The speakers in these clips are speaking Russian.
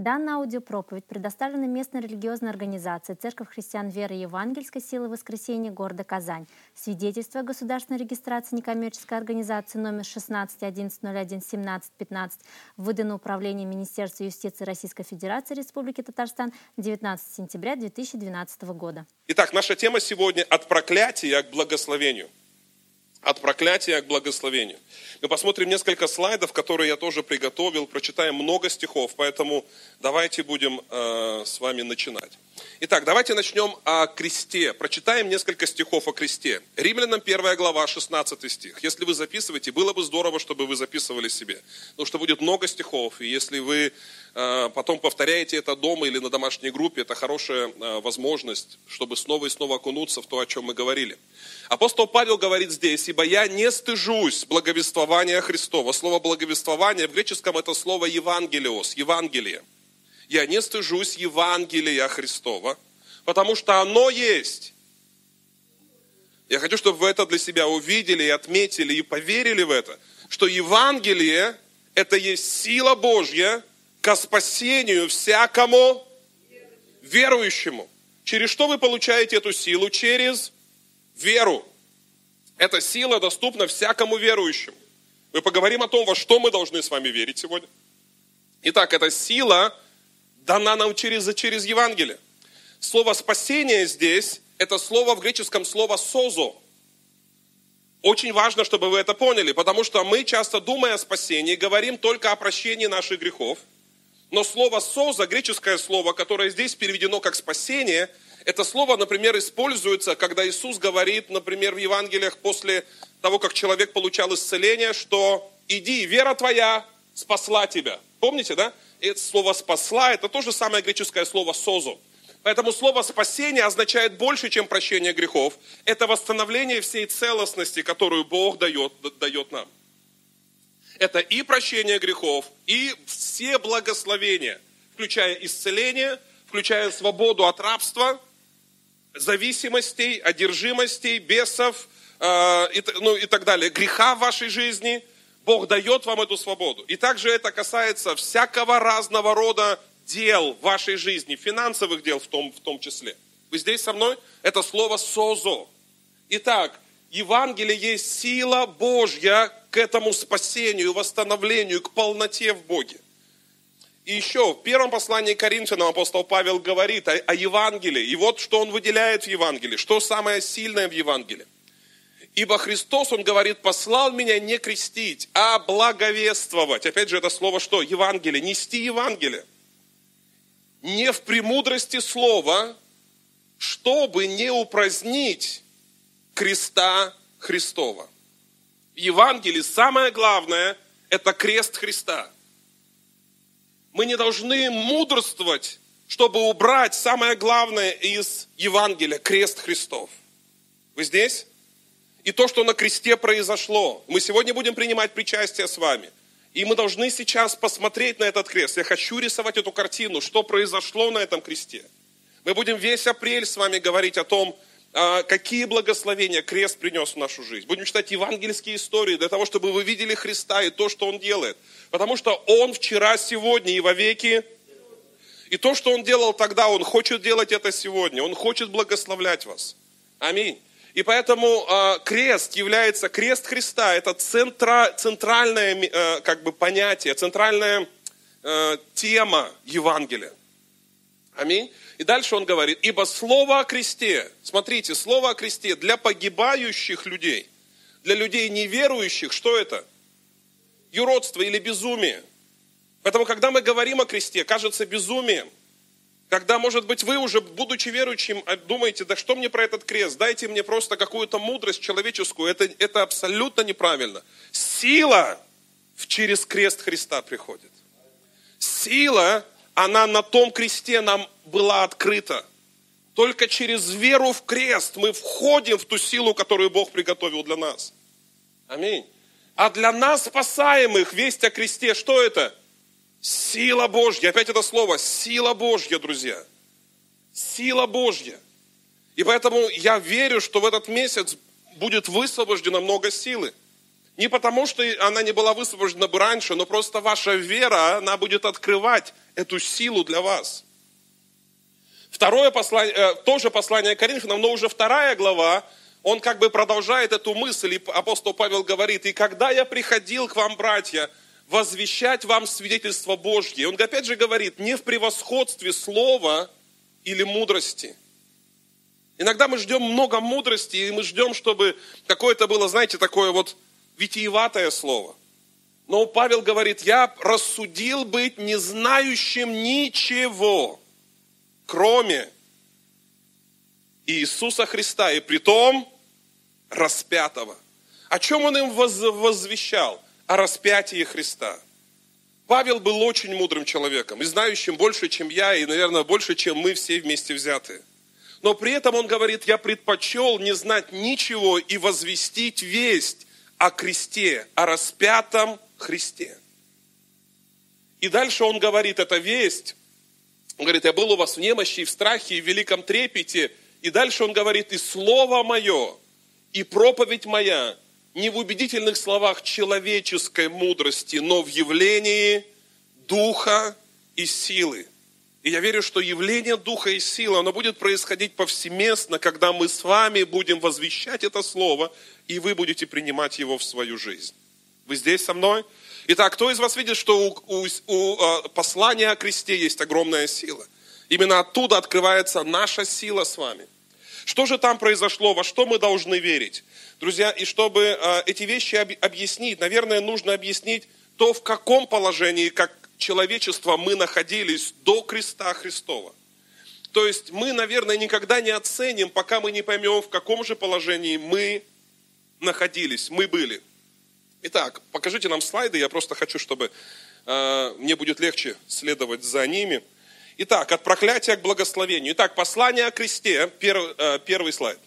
Данная аудиопроповедь предоставлена местной религиозной организацией Церковь христиан веры Евангельской силы воскресения города Казань. Свидетельство о государственной регистрации некоммерческой организации номер 16 11 01 17 15 выдано Управлением Министерства юстиции Российской Федерации Республики Татарстан 19 сентября 2012 года. Итак, наша тема сегодня от проклятия к благословению. От проклятия к благословению. Мы посмотрим несколько слайдов, которые я тоже приготовил, прочитаем много стихов, поэтому давайте будем э, с вами начинать. Итак, давайте начнем о кресте. Прочитаем несколько стихов о кресте. Римлянам 1 глава, 16 стих. Если вы записываете, было бы здорово, чтобы вы записывали себе. Потому что будет много стихов, и если вы потом повторяете это дома или на домашней группе, это хорошая э, возможность, чтобы снова и снова окунуться в то, о чем мы говорили. Апостол Павел говорит здесь, ибо я не стыжусь благовествования Христова. Слово благовествование в греческом это слово Евангелиос, Евангелие. Я не стыжусь Евангелия Христова, потому что оно есть. Я хочу, чтобы вы это для себя увидели и отметили и поверили в это, что Евангелие – это есть сила Божья ко спасению всякому верующему. Через что вы получаете эту силу? Через веру. Эта сила доступна всякому верующему. Мы поговорим о том, во что мы должны с вами верить сегодня. Итак, эта сила дана нам через, через Евангелие. Слово спасение здесь, это слово в греческом слово созо. Очень важно, чтобы вы это поняли, потому что мы часто, думая о спасении, говорим только о прощении наших грехов. Но слово соза, греческое слово, которое здесь переведено как спасение, это слово, например, используется, когда Иисус говорит, например, в Евангелиях после того, как человек получал исцеление, что иди, вера твоя спасла тебя. Помните, да? Это слово спасла, это то же самое греческое слово созо. Поэтому слово спасение означает больше, чем прощение грехов. Это восстановление всей целостности, которую Бог дает, дает нам. Это и прощение грехов, и все благословения, включая исцеление, включая свободу от рабства – зависимостей, одержимостей, бесов э, и, ну, и так далее, греха в вашей жизни, Бог дает вам эту свободу. И также это касается всякого разного рода дел в вашей жизни, финансовых дел в том, в том числе. Вы здесь со мной? Это слово «созо». Итак, Евангелие есть сила Божья к этому спасению, восстановлению, к полноте в Боге. И еще в первом послании к Коринфянам апостол Павел говорит о, о Евангелии. И вот что он выделяет в Евангелии, что самое сильное в Евангелии. Ибо Христос, он говорит, послал меня не крестить, а благовествовать. Опять же, это слово что? Евангелие. Нести Евангелие. Не в премудрости слова, чтобы не упразднить креста Христова. В Евангелии самое главное – это крест Христа – мы не должны мудрствовать, чтобы убрать самое главное из Евангелия – крест Христов. Вы здесь? И то, что на кресте произошло. Мы сегодня будем принимать причастие с вами. И мы должны сейчас посмотреть на этот крест. Я хочу рисовать эту картину, что произошло на этом кресте. Мы будем весь апрель с вами говорить о том, какие благословения крест принес в нашу жизнь. Будем читать евангельские истории для того, чтобы вы видели Христа и то, что Он делает. Потому что Он вчера, сегодня и вовеки. И то, что Он делал тогда, Он хочет делать это сегодня. Он хочет благословлять вас. Аминь. И поэтому э, крест является, крест Христа, это центра, центральное э, как бы понятие, центральная э, тема Евангелия. Аминь. И дальше он говорит, ибо слово о кресте, смотрите, слово о кресте для погибающих людей, для людей неверующих, что это? Юродство или безумие. Поэтому, когда мы говорим о кресте, кажется безумием. Когда, может быть, вы уже, будучи верующим, думаете, да что мне про этот крест, дайте мне просто какую-то мудрость человеческую. Это, это абсолютно неправильно. Сила через крест Христа приходит. Сила она на том кресте нам была открыта. Только через веру в крест мы входим в ту силу, которую Бог приготовил для нас. Аминь. А для нас спасаемых весть о кресте, что это? Сила Божья. Опять это слово. Сила Божья, друзья. Сила Божья. И поэтому я верю, что в этот месяц будет высвобождено много силы. Не потому, что она не была высвобождена бы раньше, но просто ваша вера, она будет открывать эту силу для вас. Второе послание, э, тоже послание Коринфянам, но уже вторая глава, он как бы продолжает эту мысль, и апостол Павел говорит, «И когда я приходил к вам, братья, возвещать вам свидетельство Божье», он опять же говорит, не в превосходстве слова или мудрости. Иногда мы ждем много мудрости, и мы ждем, чтобы какое-то было, знаете, такое вот витиеватое слово. Но Павел говорит, я рассудил быть не знающим ничего, кроме Иисуса Христа, и при том распятого. О чем он им возвещал? О распятии Христа. Павел был очень мудрым человеком и знающим больше, чем я, и, наверное, больше, чем мы все вместе взятые. Но при этом он говорит, я предпочел не знать ничего и возвестить весть о кресте, о распятом Христе. И дальше он говорит, эта весть, он говорит, я был у вас в немощи, в страхе, и в великом трепете. И дальше он говорит, и слово мое, и проповедь моя, не в убедительных словах человеческой мудрости, но в явлении духа и силы. И я верю, что явление Духа и силы, оно будет происходить повсеместно, когда мы с вами будем возвещать это Слово, и вы будете принимать его в свою жизнь. Вы здесь со мной? Итак, кто из вас видит, что у, у, у а, послания о кресте есть огромная сила? Именно оттуда открывается наша сила с вами. Что же там произошло, во что мы должны верить? Друзья, и чтобы а, эти вещи объяснить, наверное, нужно объяснить то, в каком положении, как человечества мы находились до креста Христова. То есть мы, наверное, никогда не оценим, пока мы не поймем, в каком же положении мы находились, мы были. Итак, покажите нам слайды, я просто хочу, чтобы э, мне будет легче следовать за ними. Итак, от проклятия к благословению. Итак, послание о кресте, первый, э, первый слайд.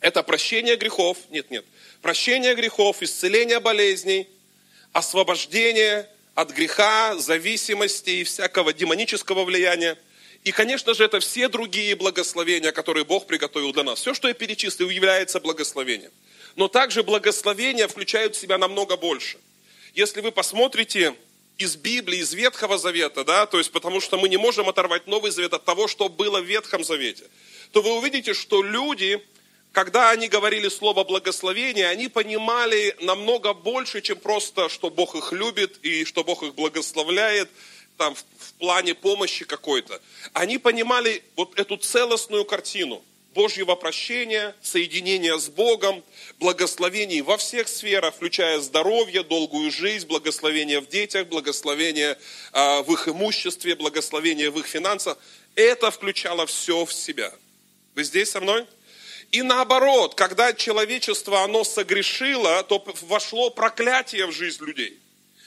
Это прощение грехов, нет, нет, прощение грехов, исцеление болезней, освобождение от греха, зависимости и всякого демонического влияния. И, конечно же, это все другие благословения, которые Бог приготовил для нас. Все, что я перечислил, является благословением. Но также благословения включают в себя намного больше. Если вы посмотрите из Библии, из Ветхого Завета, да, то есть потому что мы не можем оторвать Новый Завет от того, что было в Ветхом Завете, то вы увидите, что люди, когда они говорили слово благословение, они понимали намного больше, чем просто, что Бог их любит и что Бог их благословляет, там, в, в плане помощи какой-то. Они понимали вот эту целостную картину Божьего прощения, соединения с Богом, благословений во всех сферах, включая здоровье, долгую жизнь, благословение в детях, благословение э, в их имуществе, благословение в их финансах. Это включало все в себя. Вы здесь со мной? И наоборот, когда человечество, оно согрешило, то вошло проклятие в жизнь людей.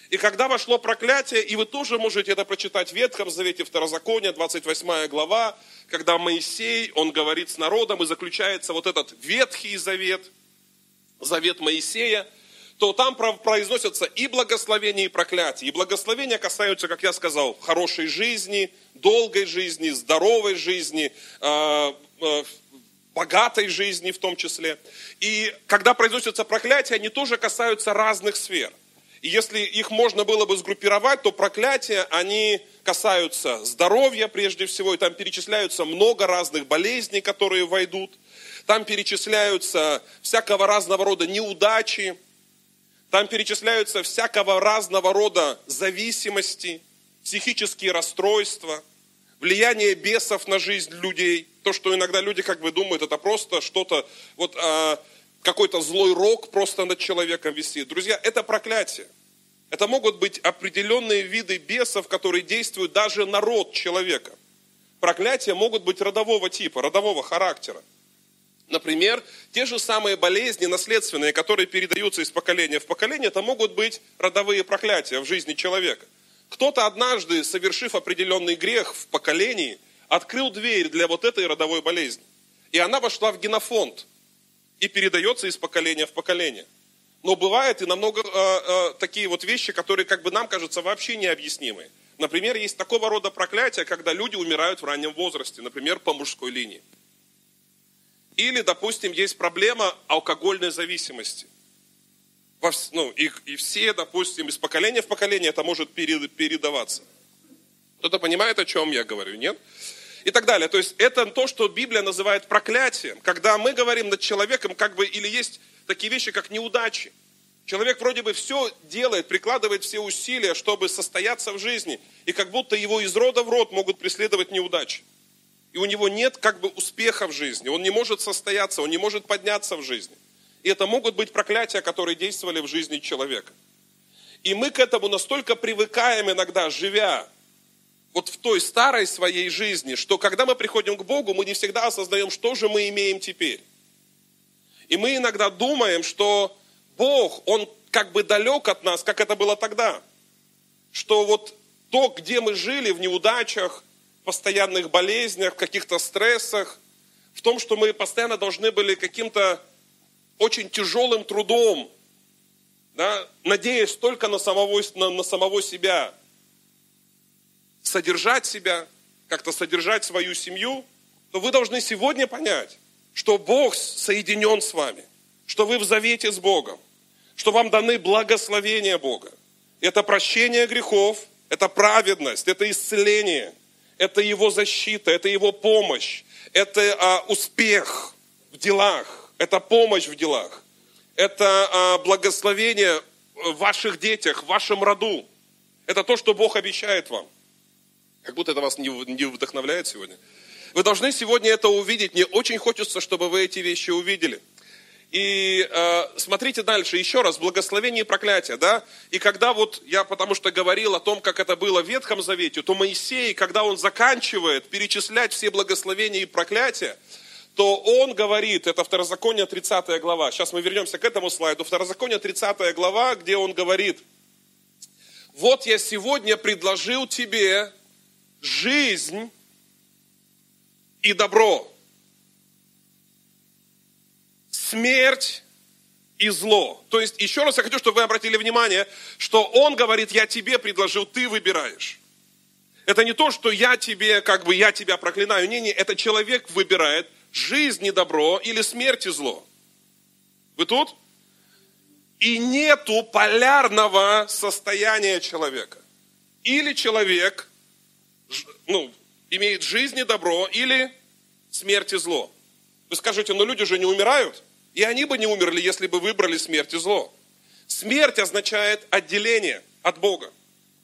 И когда вошло проклятие, и вы тоже можете это прочитать в Ветхом Завете, Второзакония, 28 глава, когда Моисей, он говорит с народом, и заключается вот этот Ветхий Завет, Завет Моисея, то там произносятся и благословения, и проклятия. И благословения касаются, как я сказал, хорошей жизни, долгой жизни, здоровой жизни, а, а, богатой жизни в том числе. И когда произносятся проклятия, они тоже касаются разных сфер. И если их можно было бы сгруппировать, то проклятия, они касаются здоровья прежде всего, и там перечисляются много разных болезней, которые войдут. Там перечисляются всякого разного рода неудачи, там перечисляются всякого разного рода зависимости, психические расстройства – влияние бесов на жизнь людей, то, что иногда люди как бы думают, это просто что-то, вот а, какой-то злой рок просто над человеком висит. Друзья, это проклятие. Это могут быть определенные виды бесов, которые действуют даже на род человека. Проклятия могут быть родового типа, родового характера. Например, те же самые болезни наследственные, которые передаются из поколения в поколение, это могут быть родовые проклятия в жизни человека. Кто-то однажды, совершив определенный грех в поколении, открыл дверь для вот этой родовой болезни. И она вошла в генофонд и передается из поколения в поколение. Но бывают и намного э, э, такие вот вещи, которые, как бы нам кажутся, вообще необъяснимые. Например, есть такого рода проклятия, когда люди умирают в раннем возрасте, например, по мужской линии. Или, допустим, есть проблема алкогольной зависимости. Ну, и, и все, допустим, из поколения в поколение это может передаваться. Кто-то понимает, о чем я говорю, нет? И так далее. То есть это то, что Библия называет проклятием. Когда мы говорим над человеком, как бы, или есть такие вещи, как неудачи. Человек вроде бы все делает, прикладывает все усилия, чтобы состояться в жизни. И как будто его из рода в род могут преследовать неудачи. И у него нет как бы успеха в жизни. Он не может состояться, он не может подняться в жизни. И это могут быть проклятия, которые действовали в жизни человека. И мы к этому настолько привыкаем иногда, живя вот в той старой своей жизни, что когда мы приходим к Богу, мы не всегда осознаем, что же мы имеем теперь. И мы иногда думаем, что Бог, Он как бы далек от нас, как это было тогда. Что вот то, где мы жили в неудачах, постоянных болезнях, каких-то стрессах, в том, что мы постоянно должны были каким-то очень тяжелым трудом, да, надеясь только на самого, на, на самого себя, содержать себя, как-то содержать свою семью, то вы должны сегодня понять, что Бог соединен с вами, что вы в завете с Богом, что вам даны благословения Бога. Это прощение грехов, это праведность, это исцеление, это Его защита, это Его помощь, это а, успех в делах, это помощь в делах, это а, благословение в ваших детях, в вашем роду. Это то, что Бог обещает вам. Как будто это вас не, вдохновляет сегодня. Вы должны сегодня это увидеть. Мне очень хочется, чтобы вы эти вещи увидели. И э, смотрите дальше, еще раз, благословение и проклятие, да? И когда вот я, потому что говорил о том, как это было в Ветхом Завете, то Моисей, когда он заканчивает перечислять все благословения и проклятия, то он говорит, это Второзаконие 30 глава, сейчас мы вернемся к этому слайду, Второзаконие 30 глава, где он говорит, вот я сегодня предложил тебе жизнь и добро, смерть и зло. То есть, еще раз я хочу, чтобы вы обратили внимание, что он говорит, я тебе предложил, ты выбираешь. Это не то, что я тебе, как бы я тебя проклинаю. Не, не, это человек выбирает, жизнь и добро или смерть и зло. Вы тут? И нету полярного состояния человека. Или человек ну, имеет жизнь и добро, или смерть и зло. Вы скажете, но люди же не умирают. И они бы не умерли, если бы выбрали смерть и зло. Смерть означает отделение от Бога.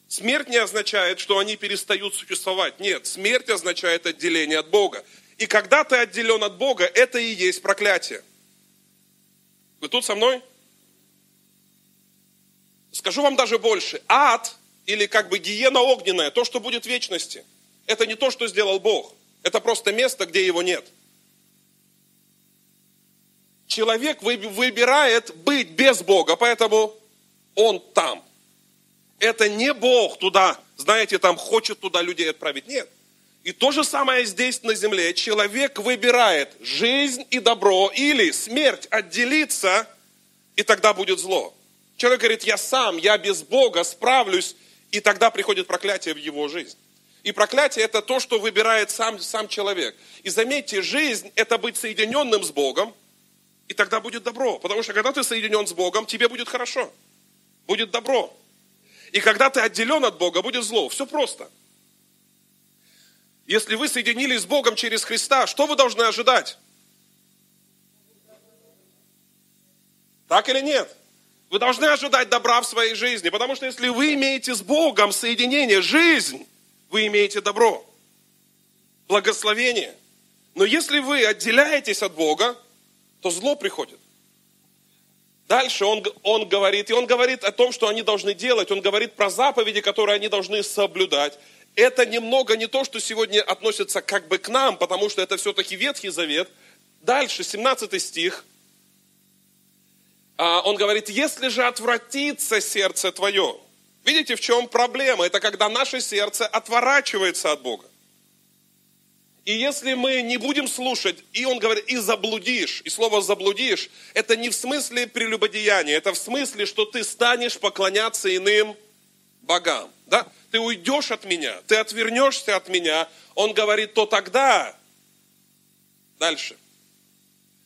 Смерть не означает, что они перестают существовать. Нет, смерть означает отделение от Бога. И когда ты отделен от Бога, это и есть проклятие. Вы тут со мной? Скажу вам даже больше. Ад, или как бы гиена огненная, то, что будет в вечности, это не то, что сделал Бог. Это просто место, где его нет. Человек выбирает быть без Бога, поэтому он там. Это не Бог туда, знаете, там хочет туда людей отправить. Нет. И то же самое здесь на земле. Человек выбирает жизнь и добро или смерть отделиться, и тогда будет зло. Человек говорит, я сам, я без Бога справлюсь, и тогда приходит проклятие в его жизнь. И проклятие это то, что выбирает сам, сам человек. И заметьте, жизнь это быть соединенным с Богом, и тогда будет добро. Потому что когда ты соединен с Богом, тебе будет хорошо. Будет добро. И когда ты отделен от Бога, будет зло. Все просто. Если вы соединились с Богом через Христа, что вы должны ожидать? Так или нет? Вы должны ожидать добра в своей жизни, потому что если вы имеете с Богом соединение, жизнь, вы имеете добро, благословение. Но если вы отделяетесь от Бога, то зло приходит. Дальше он, он говорит, и он говорит о том, что они должны делать, он говорит про заповеди, которые они должны соблюдать это немного не то, что сегодня относится как бы к нам, потому что это все-таки Ветхий Завет. Дальше, 17 стих, а, он говорит, если же отвратится сердце твое. Видите, в чем проблема? Это когда наше сердце отворачивается от Бога. И если мы не будем слушать, и он говорит, и заблудишь, и слово заблудишь, это не в смысле прелюбодеяния, это в смысле, что ты станешь поклоняться иным богам. Да? Ты уйдешь от меня, ты отвернешься от меня, он говорит, то тогда, дальше,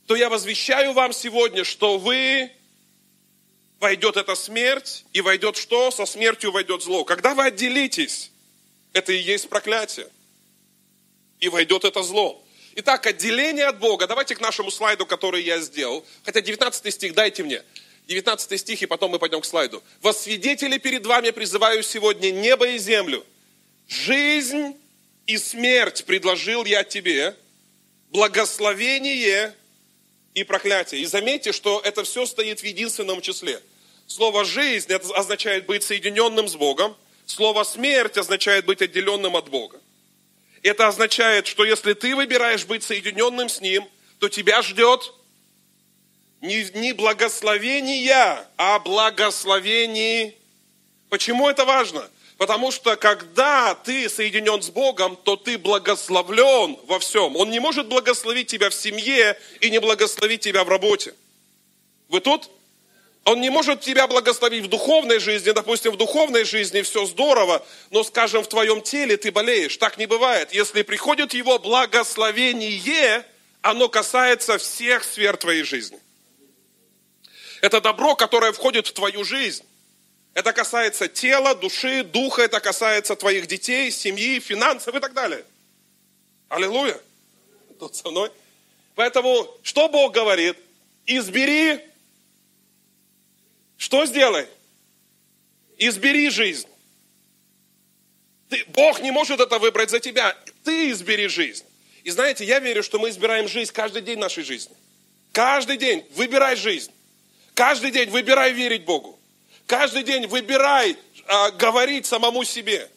то я возвещаю вам сегодня, что вы войдет эта смерть, и войдет что? Со смертью войдет зло. Когда вы отделитесь, это и есть проклятие. И войдет это зло. Итак, отделение от Бога. Давайте к нашему слайду, который я сделал. Хотя 19 стих дайте мне. 19 стих, и потом мы пойдем к слайду. «Во свидетели перед вами призываю сегодня небо и землю. Жизнь и смерть предложил я тебе, благословение и проклятие». И заметьте, что это все стоит в единственном числе. Слово «жизнь» это означает быть соединенным с Богом. Слово «смерть» означает быть отделенным от Бога. Это означает, что если ты выбираешь быть соединенным с Ним, то тебя ждет не, не благословения, а благословений. Почему это важно? Потому что когда ты соединен с Богом, то ты благословлен во всем. Он не может благословить тебя в семье и не благословить тебя в работе. Вы тут? Он не может тебя благословить в духовной жизни, допустим, в духовной жизни все здорово, но, скажем, в твоем теле ты болеешь. Так не бывает. Если приходит его благословение, оно касается всех сфер твоей жизни. Это добро, которое входит в твою жизнь. Это касается тела, души, духа, это касается твоих детей, семьи, финансов и так далее. Аллилуйя. Тут со мной. Поэтому, что Бог говорит? Избери. Что сделай? Избери жизнь. Ты, Бог не может это выбрать за тебя. Ты избери жизнь. И знаете, я верю, что мы избираем жизнь каждый день нашей жизни. Каждый день выбирай жизнь. Каждый день выбирай верить Богу. Каждый день выбирай а, говорить самому себе.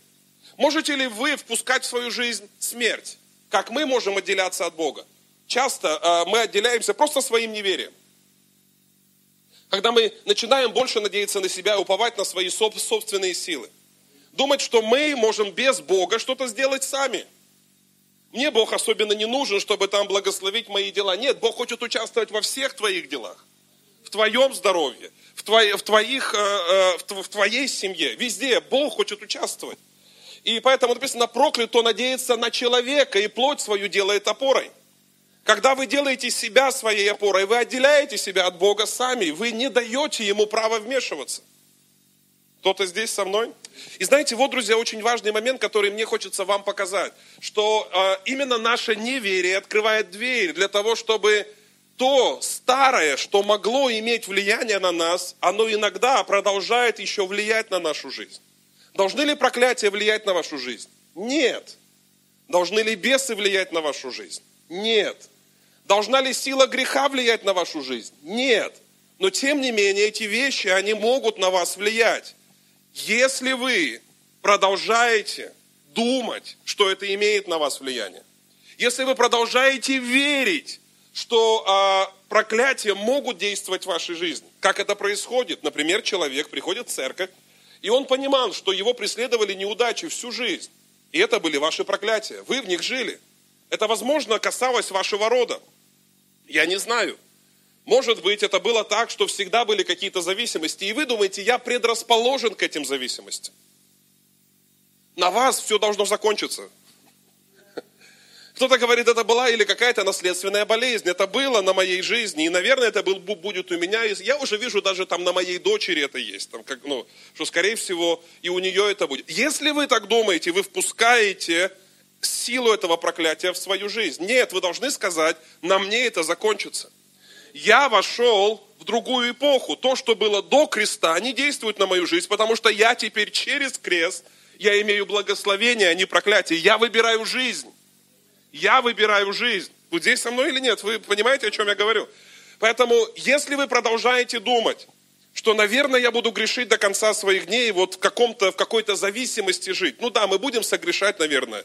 Можете ли вы впускать в свою жизнь смерть? Как мы можем отделяться от Бога? Часто а, мы отделяемся просто своим неверием. Когда мы начинаем больше надеяться на себя и уповать на свои собственные силы. Думать, что мы можем без Бога что-то сделать сами. Мне Бог особенно не нужен, чтобы там благословить мои дела. Нет, Бог хочет участвовать во всех твоих делах в твоем здоровье, в, твоей, в, твоих, э, э, в твоей семье, везде Бог хочет участвовать. И поэтому написано, проклят, кто надеется на человека и плоть свою делает опорой. Когда вы делаете себя своей опорой, вы отделяете себя от Бога сами, вы не даете Ему права вмешиваться. Кто-то здесь со мной? И знаете, вот, друзья, очень важный момент, который мне хочется вам показать, что э, именно наше неверие открывает дверь для того, чтобы то старое, что могло иметь влияние на нас, оно иногда продолжает еще влиять на нашу жизнь. Должны ли проклятия влиять на вашу жизнь? Нет. Должны ли бесы влиять на вашу жизнь? Нет. Должна ли сила греха влиять на вашу жизнь? Нет. Но тем не менее эти вещи, они могут на вас влиять. Если вы продолжаете думать, что это имеет на вас влияние, если вы продолжаете верить, что а, проклятия могут действовать в вашей жизни. Как это происходит? Например, человек приходит в церковь, и он понимал, что его преследовали неудачи всю жизнь. И это были ваши проклятия. Вы в них жили. Это, возможно, касалось вашего рода. Я не знаю. Может быть, это было так, что всегда были какие-то зависимости. И вы думаете, я предрасположен к этим зависимостям. На вас все должно закончиться. Кто-то говорит, это была или какая-то наследственная болезнь. Это было на моей жизни. И, наверное, это был, будет у меня. Я уже вижу, даже там на моей дочери это есть. Там, как, ну, что, скорее всего, и у нее это будет. Если вы так думаете, вы впускаете силу этого проклятия в свою жизнь. Нет, вы должны сказать, на мне это закончится. Я вошел в другую эпоху. То, что было до креста, не действует на мою жизнь, потому что я теперь через крест, я имею благословение, а не проклятие. Я выбираю жизнь. Я выбираю жизнь. Вы здесь со мной или нет? Вы понимаете, о чем я говорю? Поэтому, если вы продолжаете думать, что, наверное, я буду грешить до конца своих дней, вот в, каком-то, в какой-то зависимости жить. Ну да, мы будем согрешать, наверное.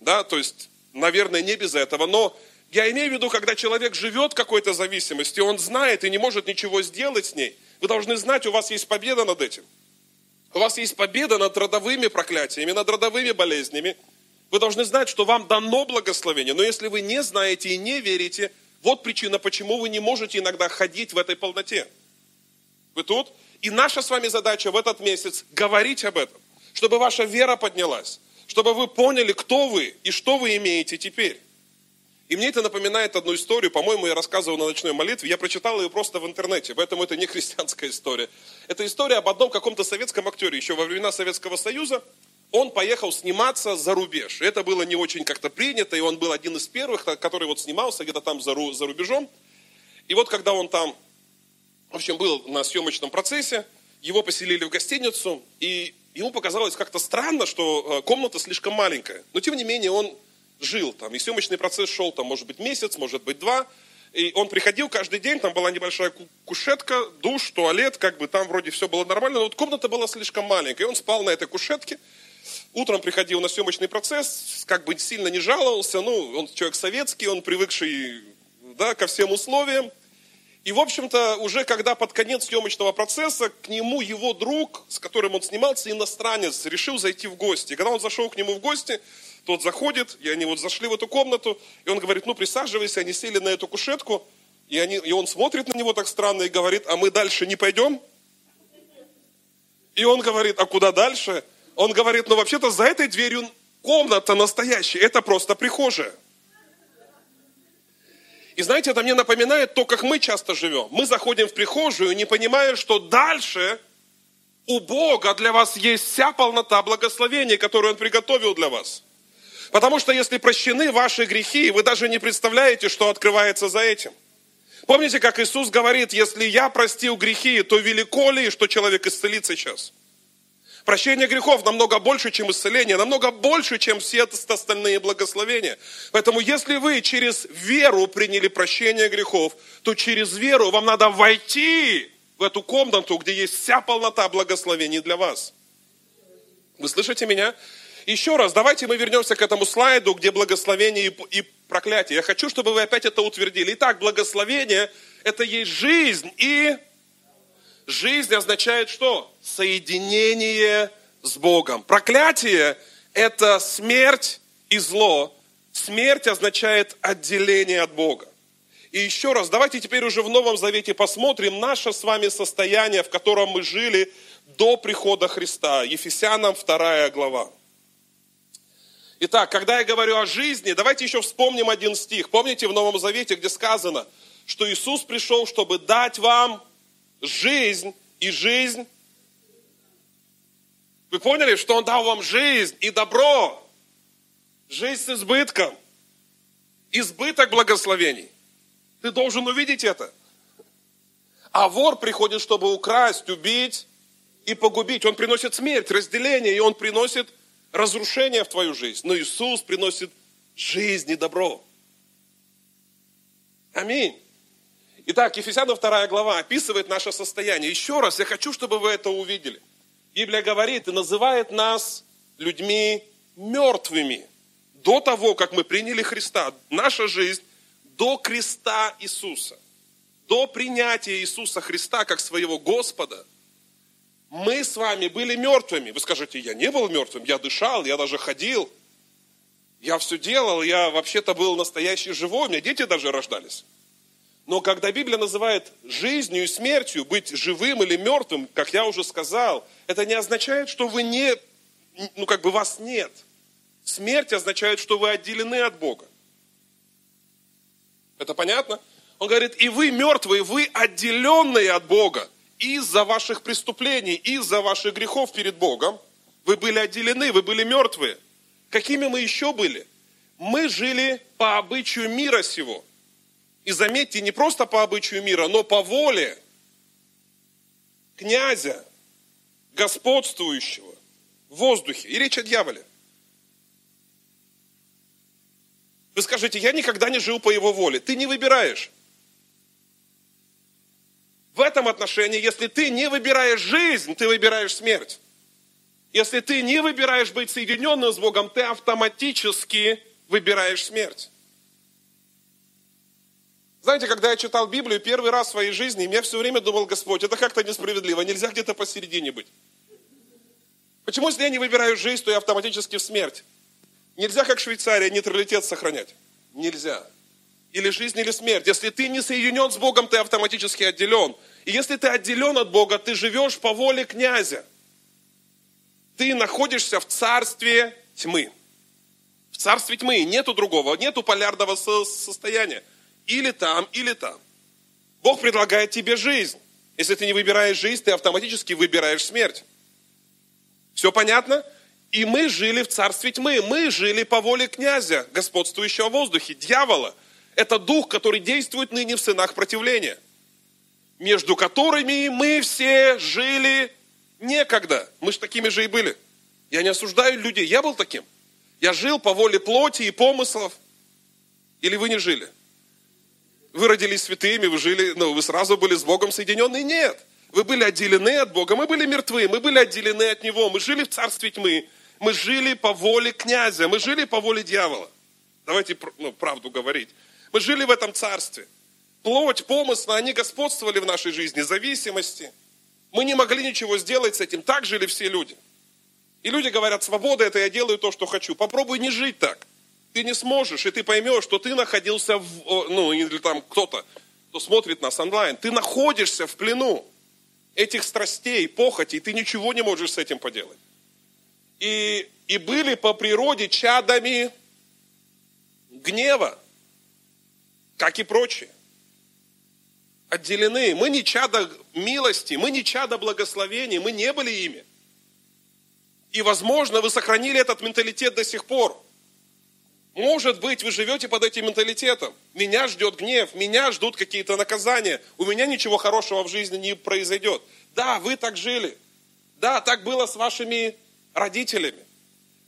Да, то есть, наверное, не без этого. Но я имею в виду, когда человек живет какой-то зависимости, он знает и не может ничего сделать с ней. Вы должны знать, у вас есть победа над этим. У вас есть победа над родовыми проклятиями, над родовыми болезнями. Вы должны знать, что вам дано благословение. Но если вы не знаете и не верите, вот причина, почему вы не можете иногда ходить в этой полноте. Вы тут? И наша с вами задача в этот месяц говорить об этом, чтобы ваша вера поднялась, чтобы вы поняли, кто вы и что вы имеете теперь. И мне это напоминает одну историю, по-моему, я рассказывал на ночной молитве, я прочитал ее просто в интернете, поэтому это не христианская история. Это история об одном каком-то советском актере, еще во времена Советского Союза, он поехал сниматься за рубеж. Это было не очень как-то принято, и он был один из первых, который вот снимался где-то там за, за рубежом. И вот когда он там, в общем, был на съемочном процессе, его поселили в гостиницу, и ему показалось как-то странно, что э, комната слишком маленькая. Но тем не менее он жил там. И съемочный процесс шел там, может быть, месяц, может быть, два. И он приходил каждый день, там была небольшая кушетка, душ, туалет, как бы там вроде все было нормально, но вот комната была слишком маленькая. И он спал на этой кушетке. Утром приходил на съемочный процесс, как бы сильно не жаловался, ну, он человек советский, он привыкший да, ко всем условиям. И, в общем-то, уже когда под конец съемочного процесса к нему его друг, с которым он снимался, иностранец, решил зайти в гости. И когда он зашел к нему в гости, тот заходит, и они вот зашли в эту комнату, и он говорит, ну присаживайся, они сели на эту кушетку, и, они, и он смотрит на него так странно и говорит, а мы дальше не пойдем? И он говорит, а куда дальше? Он говорит, ну вообще-то за этой дверью комната настоящая, это просто прихожая. И знаете, это мне напоминает то, как мы часто живем. Мы заходим в прихожую, не понимая, что дальше у Бога для вас есть вся полнота благословения, которую Он приготовил для вас. Потому что если прощены ваши грехи, вы даже не представляете, что открывается за этим. Помните, как Иисус говорит, если я простил грехи, то велико ли, что человек исцелит сейчас? Прощение грехов намного больше, чем исцеление, намного больше, чем все остальные благословения. Поэтому если вы через веру приняли прощение грехов, то через веру вам надо войти в эту комнату, где есть вся полнота благословений для вас. Вы слышите меня? Еще раз, давайте мы вернемся к этому слайду, где благословение и, проклятие. Я хочу, чтобы вы опять это утвердили. Итак, благословение – это есть жизнь и... Жизнь означает что? Соединение с Богом. Проклятие – это смерть и зло. Смерть означает отделение от Бога. И еще раз, давайте теперь уже в Новом Завете посмотрим наше с вами состояние, в котором мы жили до прихода Христа. Ефесянам 2 глава. Итак, когда я говорю о жизни, давайте еще вспомним один стих. Помните в Новом Завете, где сказано, что Иисус пришел, чтобы дать вам жизнь и жизнь. Вы поняли, что Он дал вам жизнь и добро. Жизнь с избытком. Избыток благословений. Ты должен увидеть это. А вор приходит, чтобы украсть, убить и погубить. Он приносит смерть, разделение, и он приносит разрушение в твою жизнь, но Иисус приносит жизнь и добро. Аминь. Итак, Ефесянам 2 глава описывает наше состояние. Еще раз, я хочу, чтобы вы это увидели. Библия говорит и называет нас людьми мертвыми. До того, как мы приняли Христа, наша жизнь до креста Иисуса, до принятия Иисуса Христа как своего Господа – мы с вами были мертвыми. Вы скажете, я не был мертвым, я дышал, я даже ходил, я все делал, я вообще-то был настоящий живой, у меня дети даже рождались. Но когда Библия называет жизнью и смертью, быть живым или мертвым, как я уже сказал, это не означает, что вы не, ну как бы вас нет. Смерть означает, что вы отделены от Бога. Это понятно? Он говорит, и вы мертвые, вы отделенные от Бога из-за ваших преступлений, из-за ваших грехов перед Богом, вы были отделены, вы были мертвые. Какими мы еще были? Мы жили по обычаю мира сего. И заметьте, не просто по обычаю мира, но по воле князя, господствующего в воздухе. И речь о дьяволе. Вы скажете, я никогда не жил по его воле. Ты не выбираешь. В этом отношении, если ты не выбираешь жизнь, ты выбираешь смерть. Если ты не выбираешь быть соединенным с Богом, ты автоматически выбираешь смерть. Знаете, когда я читал Библию первый раз в своей жизни, я все время думал, Господь, это как-то несправедливо, нельзя где-то посередине быть. Почему, если я не выбираю жизнь, то я автоматически в смерть? Нельзя, как Швейцария, нейтралитет сохранять. Нельзя или жизнь, или смерть. Если ты не соединен с Богом, ты автоматически отделен. И если ты отделен от Бога, ты живешь по воле князя. Ты находишься в царстве тьмы. В царстве тьмы, нету другого, нету полярного состояния. Или там, или там. Бог предлагает тебе жизнь. Если ты не выбираешь жизнь, ты автоматически выбираешь смерть. Все понятно? И мы жили в царстве тьмы. Мы жили по воле князя, господствующего в воздухе, дьявола. Это дух, который действует ныне в сынах противления. Между которыми мы все жили некогда. Мы же такими же и были. Я не осуждаю людей. Я был таким. Я жил по воле плоти и помыслов. Или вы не жили? Вы родились святыми, вы жили, ну, вы сразу были с Богом соединены? Нет. Вы были отделены от Бога, мы были мертвы, мы были отделены от Него, мы жили в царстве тьмы, мы жили по воле князя, мы жили по воле дьявола. Давайте ну, правду говорить. Мы жили в этом царстве. Плоть, помыслы, они господствовали в нашей жизни, зависимости. Мы не могли ничего сделать с этим. Так жили все люди. И люди говорят, свобода это я делаю то, что хочу. Попробуй не жить так. Ты не сможешь, и ты поймешь, что ты находился в, ну, или там кто-то, кто смотрит нас онлайн, ты находишься в плену этих страстей, похотей, ты ничего не можешь с этим поделать. И, и были по природе чадами гнева, как и прочие. Отделены. Мы не чада милости, мы не чада благословения, мы не были ими. И, возможно, вы сохранили этот менталитет до сих пор. Может быть, вы живете под этим менталитетом. Меня ждет гнев, меня ждут какие-то наказания. У меня ничего хорошего в жизни не произойдет. Да, вы так жили. Да, так было с вашими родителями.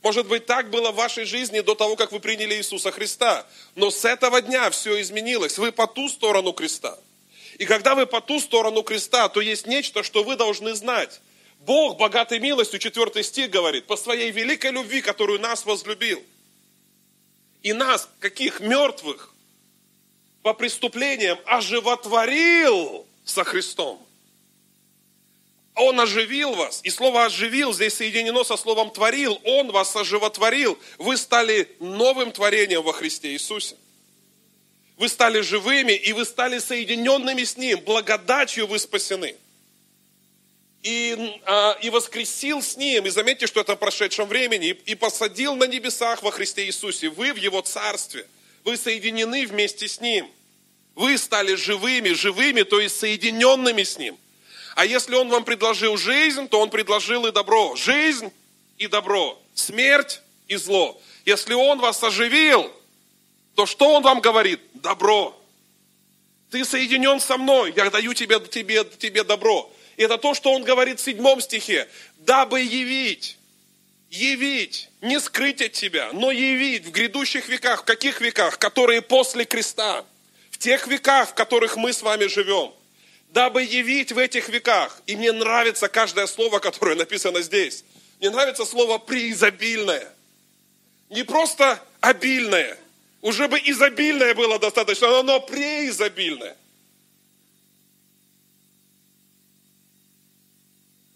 Может быть, так было в вашей жизни до того, как вы приняли Иисуса Христа. Но с этого дня все изменилось. Вы по ту сторону креста. И когда вы по ту сторону креста, то есть нечто, что вы должны знать. Бог, богатый милостью, 4 стих говорит, по своей великой любви, которую нас возлюбил. И нас, каких мертвых, по преступлениям оживотворил со Христом. Он оживил вас. И слово «оживил» здесь соединено со словом «творил». Он вас оживотворил. Вы стали новым творением во Христе Иисусе. Вы стали живыми, и вы стали соединенными с Ним. Благодатью вы спасены и, а, и воскресил с Ним, и заметьте, что это в прошедшем времени, и, и посадил на небесах во Христе Иисусе. Вы в Его Царстве, вы соединены вместе с Ним. Вы стали живыми, живыми, то есть соединенными с Ним. А если Он вам предложил жизнь, то Он предложил и добро. Жизнь и добро, смерть и зло. Если Он вас оживил, то что Он вам говорит? Добро. Ты соединен со мной, я даю тебе, тебе, тебе добро. И это то, что он говорит в седьмом стихе. Дабы явить, явить, не скрыть от тебя, но явить в грядущих веках. В каких веках? Которые после креста. В тех веках, в которых мы с вами живем. Дабы явить в этих веках. И мне нравится каждое слово, которое написано здесь. Мне нравится слово преизобильное. Не просто обильное. Уже бы изобильное было достаточно, но преизобильное.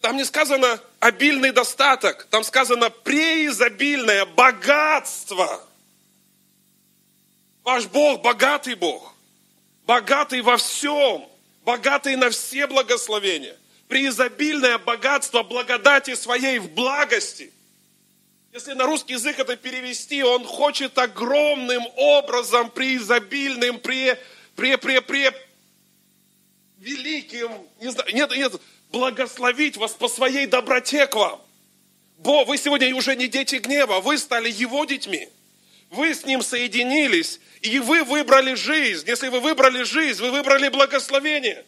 Там не сказано обильный достаток, там сказано преизобильное богатство. Ваш Бог богатый Бог, богатый во всем, богатый на все благословения, преизобильное богатство благодати своей в благости. Если на русский язык это перевести, он хочет огромным образом, преизобильным, пре, пре, пре, пре, великим, не знаю, нет, нет, благословить вас по своей доброте к вам. Бо вы сегодня уже не дети гнева, вы стали Его детьми. Вы с Ним соединились, и вы выбрали жизнь. Если вы выбрали жизнь, вы выбрали благословение.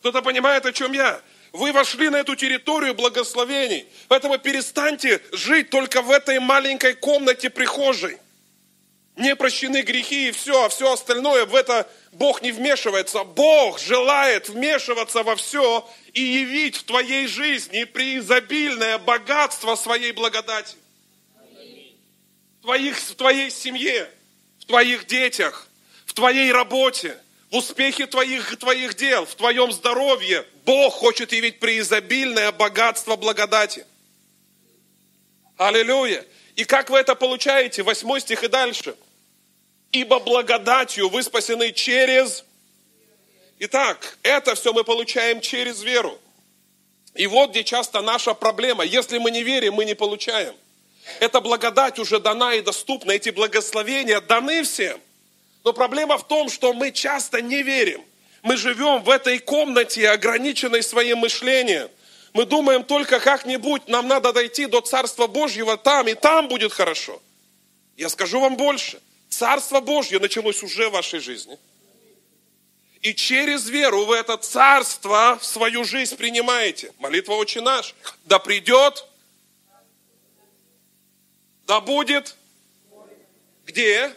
Кто-то понимает, о чем я? Вы вошли на эту территорию благословений. Поэтому перестаньте жить только в этой маленькой комнате прихожей. Не прощены грехи и все, а все остальное в это Бог не вмешивается. Бог желает вмешиваться во все и явить в твоей жизни преизобильное богатство своей благодати. В, твоих, в твоей семье, в твоих детях, в твоей работе, в успехе твоих, твоих дел, в твоем здоровье. Бог хочет явить преизобильное богатство благодати. Аллилуйя. И как вы это получаете? Восьмой стих и дальше – Ибо благодатью вы спасены через... Итак, это все мы получаем через веру. И вот где часто наша проблема. Если мы не верим, мы не получаем. Эта благодать уже дана и доступна, эти благословения даны всем. Но проблема в том, что мы часто не верим. Мы живем в этой комнате, ограниченной своим мышлением. Мы думаем только как-нибудь, нам надо дойти до Царства Божьего там, и там будет хорошо. Я скажу вам больше. Царство Божье началось уже в вашей жизни. И через веру вы это царство в свою жизнь принимаете. Молитва «Отче наш». Да придет, да будет, где?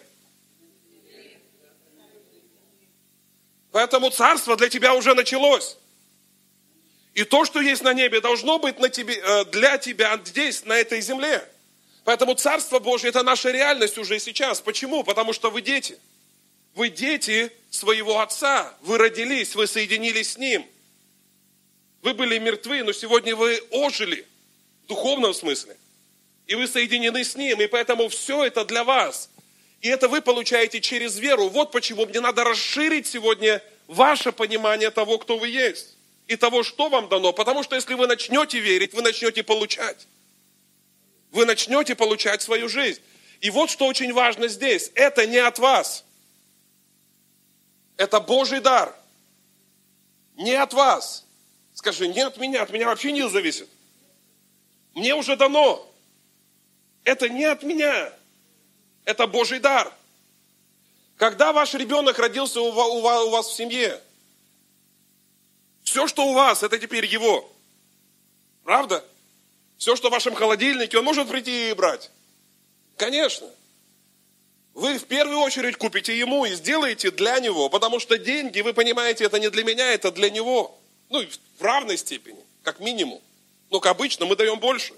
Поэтому царство для тебя уже началось. И то, что есть на небе, должно быть на тебе, э, для тебя здесь, на этой земле. Поэтому Царство Божье – это наша реальность уже сейчас. Почему? Потому что вы дети. Вы дети своего Отца. Вы родились, вы соединились с Ним. Вы были мертвы, но сегодня вы ожили в духовном смысле. И вы соединены с Ним. И поэтому все это для вас. И это вы получаете через веру. Вот почему мне надо расширить сегодня ваше понимание того, кто вы есть и того, что вам дано. Потому что если вы начнете верить, вы начнете получать. Вы начнете получать свою жизнь. И вот что очень важно здесь. Это не от вас. Это Божий дар. Не от вас. Скажи, не от меня, от меня вообще не зависит. Мне уже дано. Это не от меня. Это Божий дар. Когда ваш ребенок родился у вас в семье, все, что у вас, это теперь его. Правда? Все, что в вашем холодильнике, он может прийти и брать. Конечно. Вы в первую очередь купите ему и сделаете для него, потому что деньги, вы понимаете, это не для меня, это для него. Ну, в равной степени, как минимум. Но, как обычно, мы даем больше.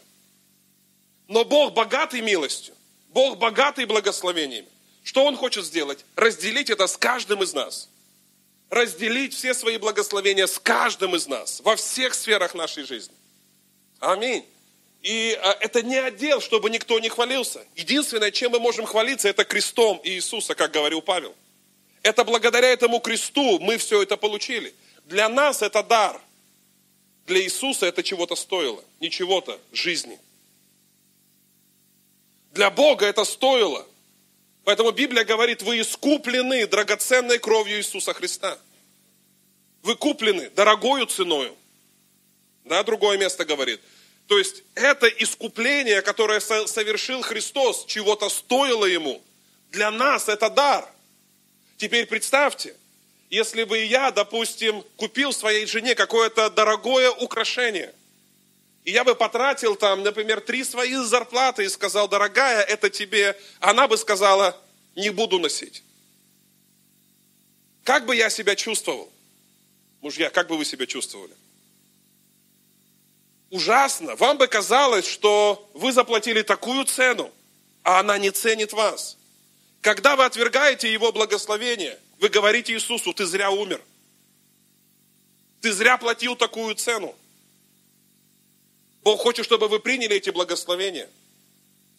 Но Бог богатый милостью, Бог богатый благословениями. Что Он хочет сделать? Разделить это с каждым из нас разделить все свои благословения с каждым из нас во всех сферах нашей жизни. Аминь. И а, это не отдел, чтобы никто не хвалился. Единственное, чем мы можем хвалиться, это крестом Иисуса, как говорил Павел. Это благодаря этому кресту мы все это получили. Для нас это дар. Для Иисуса это чего-то стоило. Не чего-то, жизни. Для Бога это стоило. Поэтому Библия говорит, вы искуплены драгоценной кровью Иисуса Христа. Вы куплены дорогою ценою. Да, другое место говорит. То есть это искупление, которое совершил Христос, чего-то стоило Ему. Для нас это дар. Теперь представьте, если бы я, допустим, купил своей жене какое-то дорогое украшение, и я бы потратил там, например, три свои зарплаты и сказал, дорогая, это тебе, она бы сказала, не буду носить. Как бы я себя чувствовал? Мужья, как бы вы себя чувствовали? Ужасно. Вам бы казалось, что вы заплатили такую цену, а она не ценит вас. Когда вы отвергаете Его благословение, вы говорите Иисусу, ты зря умер. Ты зря платил такую цену. Бог хочет, чтобы вы приняли эти благословения.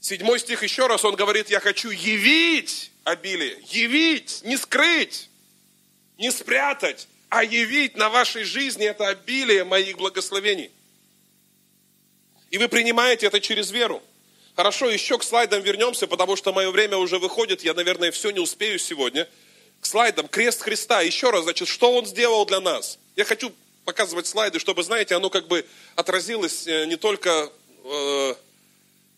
Седьмой стих еще раз, он говорит, я хочу явить обилие, явить, не скрыть, не спрятать, а явить на вашей жизни это обилие моих благословений. И вы принимаете это через веру. Хорошо, еще к слайдам вернемся, потому что мое время уже выходит, я, наверное, все не успею сегодня. К слайдам, крест Христа. Еще раз, значит, что Он сделал для нас? Я хочу показывать слайды, чтобы, знаете, оно как бы отразилось э, не только, э,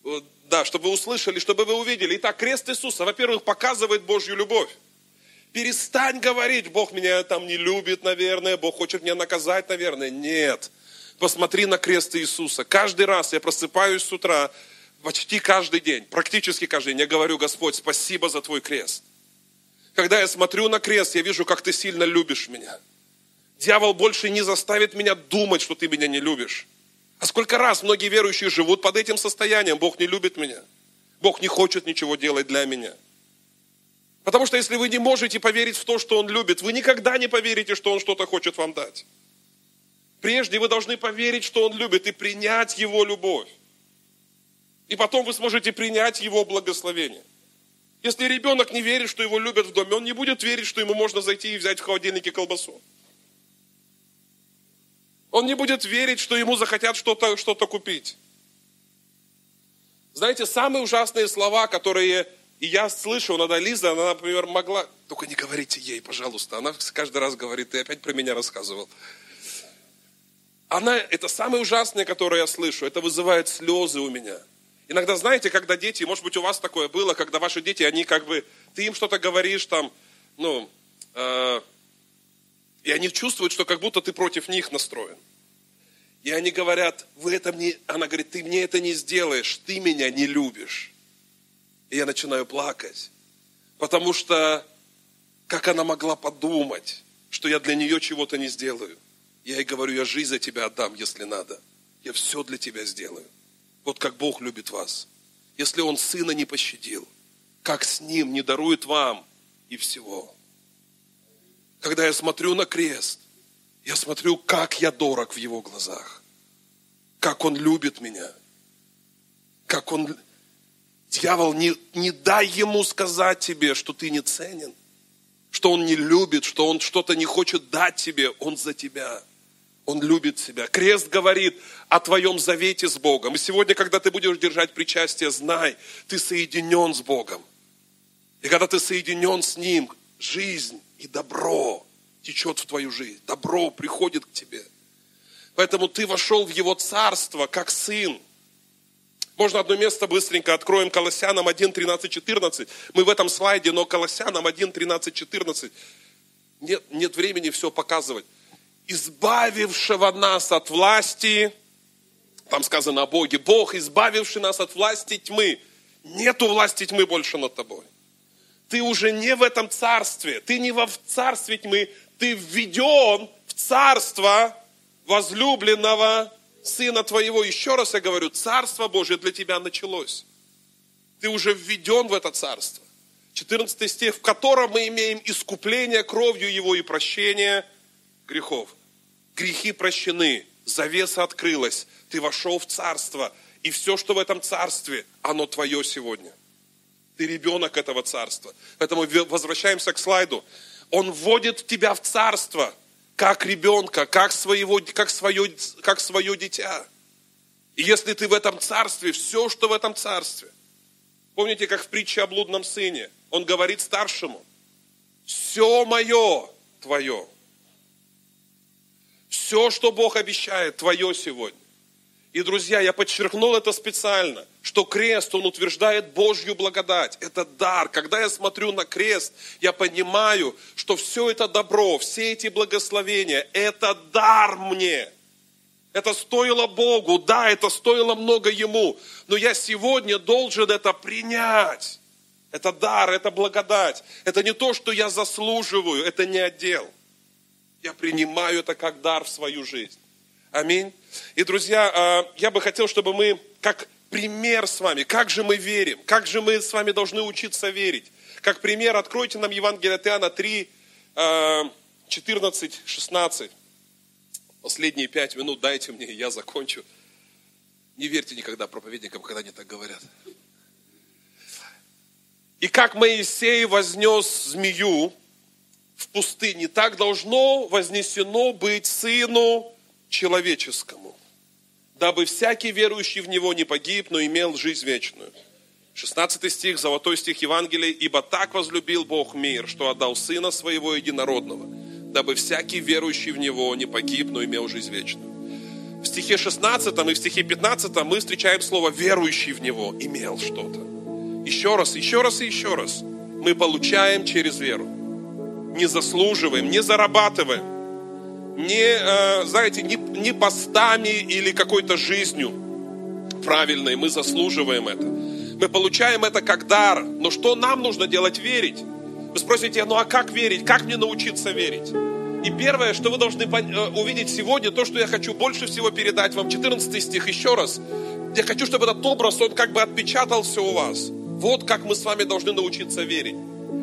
э, да, чтобы вы услышали, чтобы вы увидели. Итак, крест Иисуса, во-первых, показывает Божью любовь. Перестань говорить, Бог меня там не любит, наверное, Бог хочет меня наказать, наверное. Нет. Посмотри на крест Иисуса. Каждый раз я просыпаюсь с утра, почти каждый день, практически каждый день, я говорю, Господь, спасибо за Твой крест. Когда я смотрю на крест, я вижу, как Ты сильно любишь меня. Дьявол больше не заставит меня думать, что Ты меня не любишь. А сколько раз многие верующие живут под этим состоянием, Бог не любит меня. Бог не хочет ничего делать для меня. Потому что если вы не можете поверить в то, что Он любит, вы никогда не поверите, что Он что-то хочет вам дать. Прежде вы должны поверить, что Он любит, и принять Его любовь. И потом вы сможете принять Его благословение. Если ребенок не верит, что его любят в доме, он не будет верить, что ему можно зайти и взять в холодильнике колбасу. Он не будет верить, что ему захотят что-то что купить. Знаете, самые ужасные слова, которые и я слышу, надо Лиза, она, например, могла... Только не говорите ей, пожалуйста. Она каждый раз говорит, ты опять про меня рассказывал. Она, это самое ужасное, которое я слышу. Это вызывает слезы у меня. Иногда, знаете, когда дети, может быть, у вас такое было, когда ваши дети, они как бы, ты им что-то говоришь там, ну, э, и они чувствуют, что как будто ты против них настроен. И они говорят, вы это мне, она говорит, ты мне это не сделаешь, ты меня не любишь. И я начинаю плакать, потому что как она могла подумать, что я для нее чего-то не сделаю. Я ей говорю, я жизнь за тебя отдам, если надо. Я все для тебя сделаю. Вот как Бог любит вас. Если Он Сына не пощадил, как с Ним не дарует вам и всего. Когда я смотрю на крест, я смотрю, как я дорог в Его глазах. Как Он любит меня. Как Он... Дьявол, не, не дай ему сказать тебе, что ты не ценен, что он не любит, что он что-то не хочет дать тебе, он за тебя. Он любит тебя. Крест говорит о твоем завете с Богом. И сегодня, когда ты будешь держать причастие, знай, ты соединен с Богом. И когда ты соединен с Ним, жизнь и добро течет в твою жизнь. Добро приходит к тебе. Поэтому ты вошел в Его царство, как сын. Можно одно место быстренько откроем Колоссянам 1, 13, 14. Мы в этом слайде, но Колоссянам 1, 13, 14. Нет, нет времени все показывать избавившего нас от власти, там сказано о Боге, Бог, избавивший нас от власти тьмы. Нету власти тьмы больше над тобой. Ты уже не в этом царстве, ты не во царстве тьмы, ты введен в царство возлюбленного Сына Твоего. Еще раз я говорю, Царство Божье для тебя началось. Ты уже введен в это царство. 14 стих, в котором мы имеем искупление кровью Его и прощение – грехов. Грехи прощены, завеса открылась, ты вошел в царство, и все, что в этом царстве, оно твое сегодня. Ты ребенок этого царства. Поэтому возвращаемся к слайду. Он вводит тебя в царство, как ребенка, как, своего, как, свое, как свое дитя. И если ты в этом царстве, все, что в этом царстве. Помните, как в притче о блудном сыне, он говорит старшему, все мое твое. Все, что Бог обещает, твое сегодня. И, друзья, я подчеркнул это специально, что крест, он утверждает Божью благодать. Это дар. Когда я смотрю на крест, я понимаю, что все это добро, все эти благословения, это дар мне. Это стоило Богу, да, это стоило много Ему, но я сегодня должен это принять. Это дар, это благодать. Это не то, что я заслуживаю, это не отдел. Я принимаю это как дар в свою жизнь. Аминь. И, друзья, а, я бы хотел, чтобы мы, как пример с вами, как же мы верим, как же мы с вами должны учиться верить. Как пример, откройте нам Евангелие от Иоанна 3, 14, 16. Последние пять минут дайте мне, я закончу. Не верьте никогда проповедникам, когда они так говорят. И как Моисей вознес змею в пустыне, так должно вознесено быть Сыну Человеческому, дабы всякий верующий в Него не погиб, но имел жизнь вечную. 16 стих, золотой стих Евангелия. «Ибо так возлюбил Бог мир, что отдал Сына Своего Единородного, дабы всякий верующий в Него не погиб, но имел жизнь вечную». В стихе 16 и в стихе 15 мы встречаем слово «верующий в Него» имел что-то. Еще раз, еще раз и еще раз. Мы получаем через веру не заслуживаем, не зарабатываем, не, э, знаете, не, не постами или какой-то жизнью правильной, мы заслуживаем это. Мы получаем это как дар. Но что нам нужно делать? Верить. Вы спросите, ну а как верить? Как мне научиться верить? И первое, что вы должны э, увидеть сегодня, то, что я хочу больше всего передать вам, 14 стих еще раз. Я хочу, чтобы этот образ, он как бы отпечатался у вас. Вот как мы с вами должны научиться верить.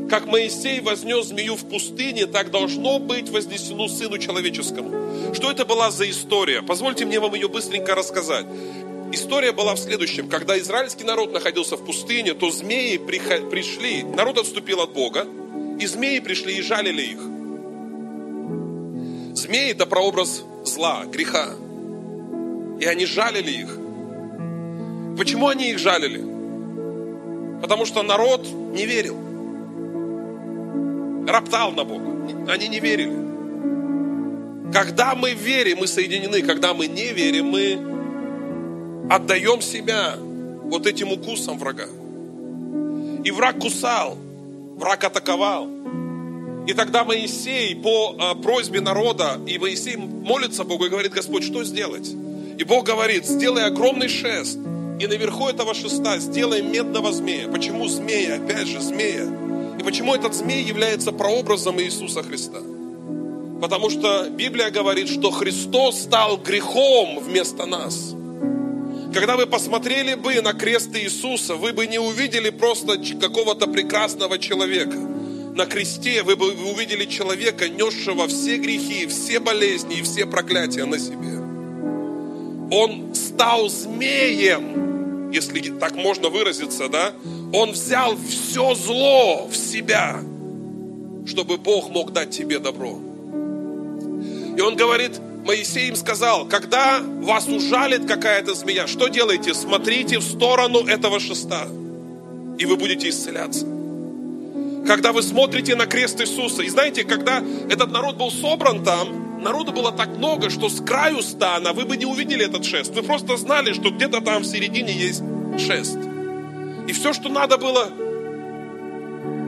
Как Моисей вознес змею в пустыне, так должно быть вознесено Сыну Человеческому. Что это была за история? Позвольте мне вам ее быстренько рассказать. История была в следующем. Когда израильский народ находился в пустыне, то змеи пришли, народ отступил от Бога, и змеи пришли и жалили их. Змеи – это прообраз зла, греха. И они жалили их. Почему они их жалили? Потому что народ не верил. Роптал на Бога. Они не верили. Когда мы верим, мы соединены. Когда мы не верим, мы отдаем себя вот этим укусам врага. И враг кусал, враг атаковал. И тогда Моисей по э, просьбе народа, и Моисей молится Богу и говорит, Господь, что сделать? И Бог говорит, сделай огромный шест, и наверху этого шеста сделай медного змея. Почему змея? Опять же, змея. И почему этот змей является прообразом Иисуса Христа? Потому что Библия говорит, что Христос стал грехом вместо нас. Когда вы посмотрели бы на крест Иисуса, вы бы не увидели просто какого-то прекрасного человека. На кресте вы бы увидели человека, несшего все грехи, все болезни и все проклятия на себе. Он стал змеем, если так можно выразиться, да? Он взял все зло в себя, чтобы Бог мог дать тебе добро. И он говорит, Моисей им сказал, когда вас ужалит какая-то змея, что делаете? Смотрите в сторону этого шеста, и вы будете исцеляться. Когда вы смотрите на крест Иисуса, и знаете, когда этот народ был собран там, народу было так много, что с краю стана вы бы не увидели этот шест. Вы просто знали, что где-то там в середине есть шест. И все, что надо было,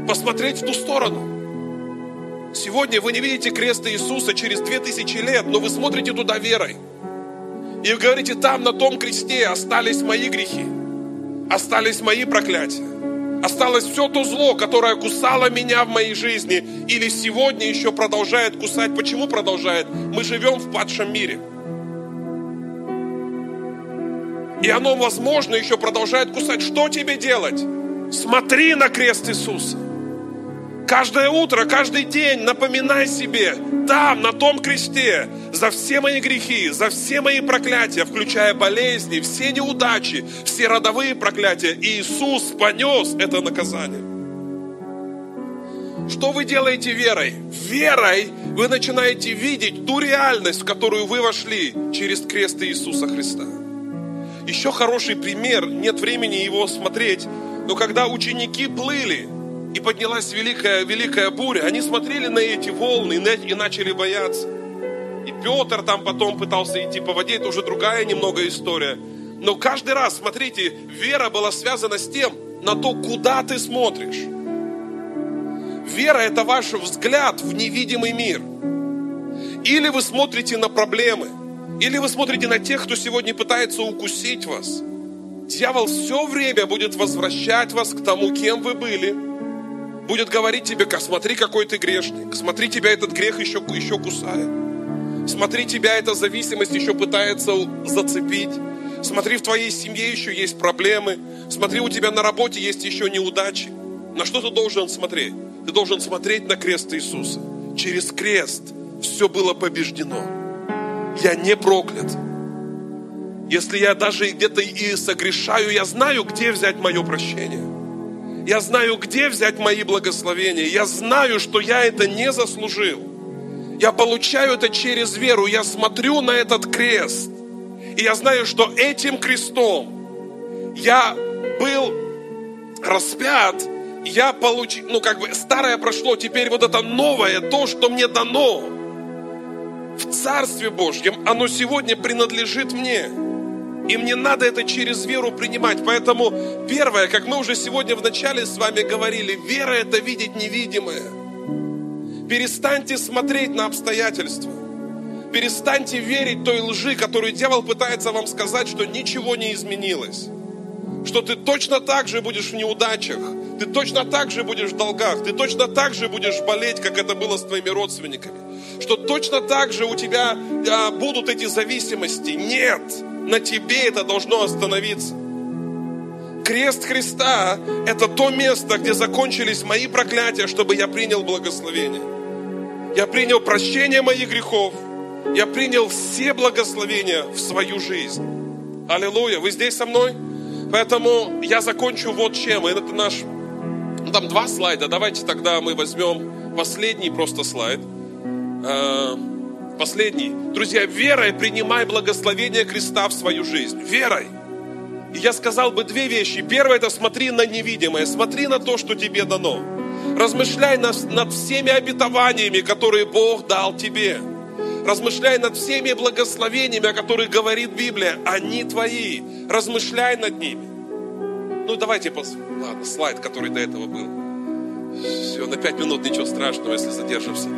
посмотреть в ту сторону. Сегодня вы не видите креста Иисуса через две тысячи лет, но вы смотрите туда верой. И вы говорите, там на том кресте остались мои грехи, остались мои проклятия, осталось все то зло, которое кусало меня в моей жизни, или сегодня еще продолжает кусать. Почему продолжает? Мы живем в падшем мире. И оно, возможно, еще продолжает кусать. Что тебе делать? Смотри на крест Иисуса. Каждое утро, каждый день напоминай себе, там, на том кресте, за все мои грехи, за все мои проклятия, включая болезни, все неудачи, все родовые проклятия, Иисус понес это наказание. Что вы делаете верой? Верой вы начинаете видеть ту реальность, в которую вы вошли через крест Иисуса Христа. Еще хороший пример, нет времени его смотреть, но когда ученики плыли, и поднялась великая, великая буря, они смотрели на эти волны и начали бояться. И Петр там потом пытался идти по воде, это уже другая немного история. Но каждый раз, смотрите, вера была связана с тем, на то, куда ты смотришь. Вера – это ваш взгляд в невидимый мир. Или вы смотрите на проблемы, или вы смотрите на тех, кто сегодня пытается укусить вас. Дьявол все время будет возвращать вас к тому, кем вы были, будет говорить тебе, смотри, какой ты грешник, смотри, тебя этот грех еще, еще кусает. Смотри, тебя эта зависимость еще пытается зацепить. Смотри, в твоей семье еще есть проблемы. Смотри, у тебя на работе есть еще неудачи. На что ты должен смотреть? Ты должен смотреть на крест Иисуса. Через крест все было побеждено. Я не проклят. Если я даже где-то и согрешаю, я знаю, где взять мое прощение. Я знаю, где взять мои благословения. Я знаю, что я это не заслужил. Я получаю это через веру. Я смотрю на этот крест. И я знаю, что этим крестом я был распят. Я получил, ну как бы старое прошло, теперь вот это новое, то, что мне дано в Царстве Божьем, оно сегодня принадлежит мне. И мне надо это через веру принимать. Поэтому первое, как мы уже сегодня вначале с вами говорили, вера это видеть невидимое. Перестаньте смотреть на обстоятельства. Перестаньте верить той лжи, которую дьявол пытается вам сказать, что ничего не изменилось. Что ты точно так же будешь в неудачах, ты точно так же будешь в долгах, ты точно так же будешь болеть, как это было с твоими родственниками. Что точно так же у тебя а, будут эти зависимости. Нет! на тебе это должно остановиться. Крест Христа – это то место, где закончились мои проклятия, чтобы я принял благословение. Я принял прощение моих грехов. Я принял все благословения в свою жизнь. Аллилуйя. Вы здесь со мной? Поэтому я закончу вот чем. Это наш, ну, там два слайда. Давайте тогда мы возьмем последний просто слайд. А, Последний. Друзья, верой принимай благословение креста в свою жизнь. Верой. И я сказал бы две вещи. Первое, это смотри на невидимое, смотри на то, что тебе дано. Размышляй над всеми обетованиями, которые Бог дал тебе. Размышляй над всеми благословениями, о которых говорит Библия. Они твои. Размышляй над ними. Ну, давайте, пос... ладно, слайд, который до этого был. Все, на пять минут ничего страшного, если задержимся.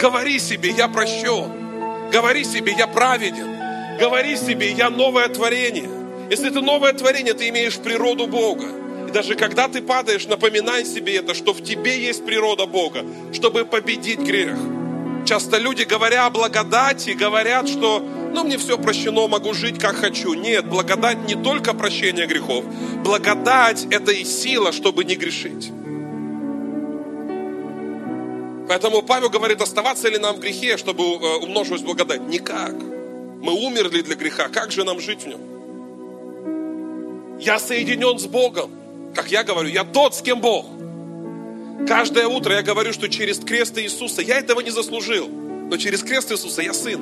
Говори себе, я прощен. Говори себе, я праведен. Говори себе, я новое творение. Если ты новое творение, ты имеешь природу Бога. И даже когда ты падаешь, напоминай себе это, что в тебе есть природа Бога, чтобы победить грех. Часто люди, говоря о благодати, говорят, что ну мне все прощено, могу жить как хочу. Нет, благодать не только прощение грехов. Благодать – это и сила, чтобы не грешить. Поэтому Павел говорит, оставаться ли нам в грехе, чтобы э, умножилась благодать? Никак. Мы умерли для греха, как же нам жить в нем? Я соединен с Богом. Как я говорю, я тот, с кем Бог. Каждое утро я говорю, что через крест Иисуса я этого не заслужил, но через крест Иисуса я сын.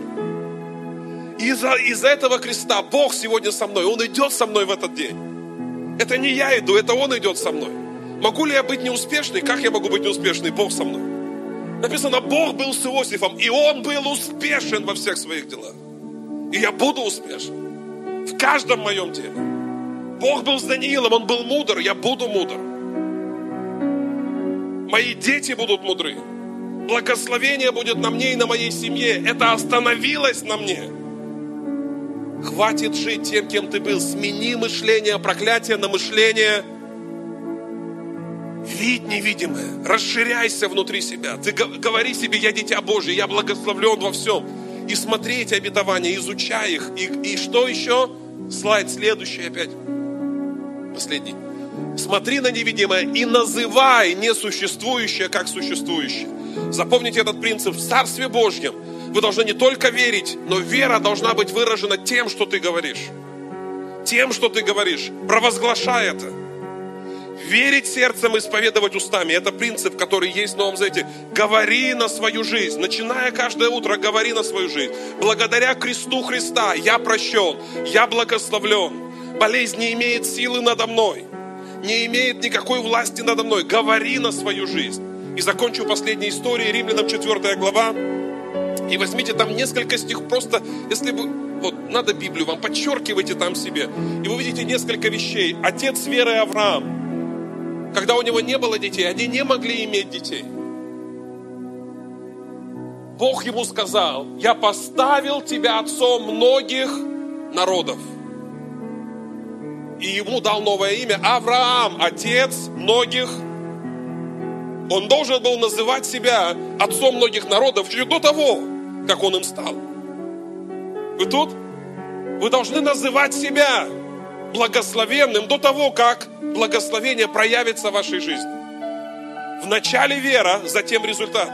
Из-за из этого креста Бог сегодня со мной, Он идет со мной в этот день. Это не я иду, это Он идет со мной. Могу ли я быть неуспешной? Как я могу быть неуспешной? Бог со мной. Написано, Бог был с Иосифом, и он был успешен во всех своих делах. И я буду успешен в каждом моем деле. Бог был с Даниилом, он был мудр, я буду мудр. Мои дети будут мудры. Благословение будет на мне и на моей семье. Это остановилось на мне. Хватит жить тем, кем ты был. Смени мышление, проклятие на мышление. Видь невидимое. Расширяйся внутри себя. Ты говори себе, я дитя Божье, я благословлен во всем. И смотри эти обетования, изучай их. И, и что еще? Слайд следующий опять. Последний. Смотри на невидимое и называй несуществующее как существующее. Запомните этот принцип. В Царстве Божьем вы должны не только верить, но вера должна быть выражена тем, что ты говоришь. Тем, что ты говоришь. Провозглашай это. Верить сердцем, исповедовать устами. Это принцип, который есть в Новом Завете. Говори на свою жизнь. Начиная каждое утро, говори на свою жизнь. Благодаря кресту Христа я прощен, я благословлен. Болезнь не имеет силы надо мной не имеет никакой власти надо мной. Говори на свою жизнь. И закончу последней историей, Римлянам 4 глава. И возьмите там несколько стих, просто, если вы, вот, надо Библию вам, подчеркивайте там себе. И вы видите несколько вещей. Отец веры Авраам, когда у него не было детей, они не могли иметь детей. Бог ему сказал, я поставил тебя отцом многих народов и ему дал новое имя Авраам, отец многих. Он должен был называть себя отцом многих народов еще до того, как он им стал. Вы тут? Вы должны называть себя благословенным до того, как благословение проявится в вашей жизни. Вначале вера, затем результат.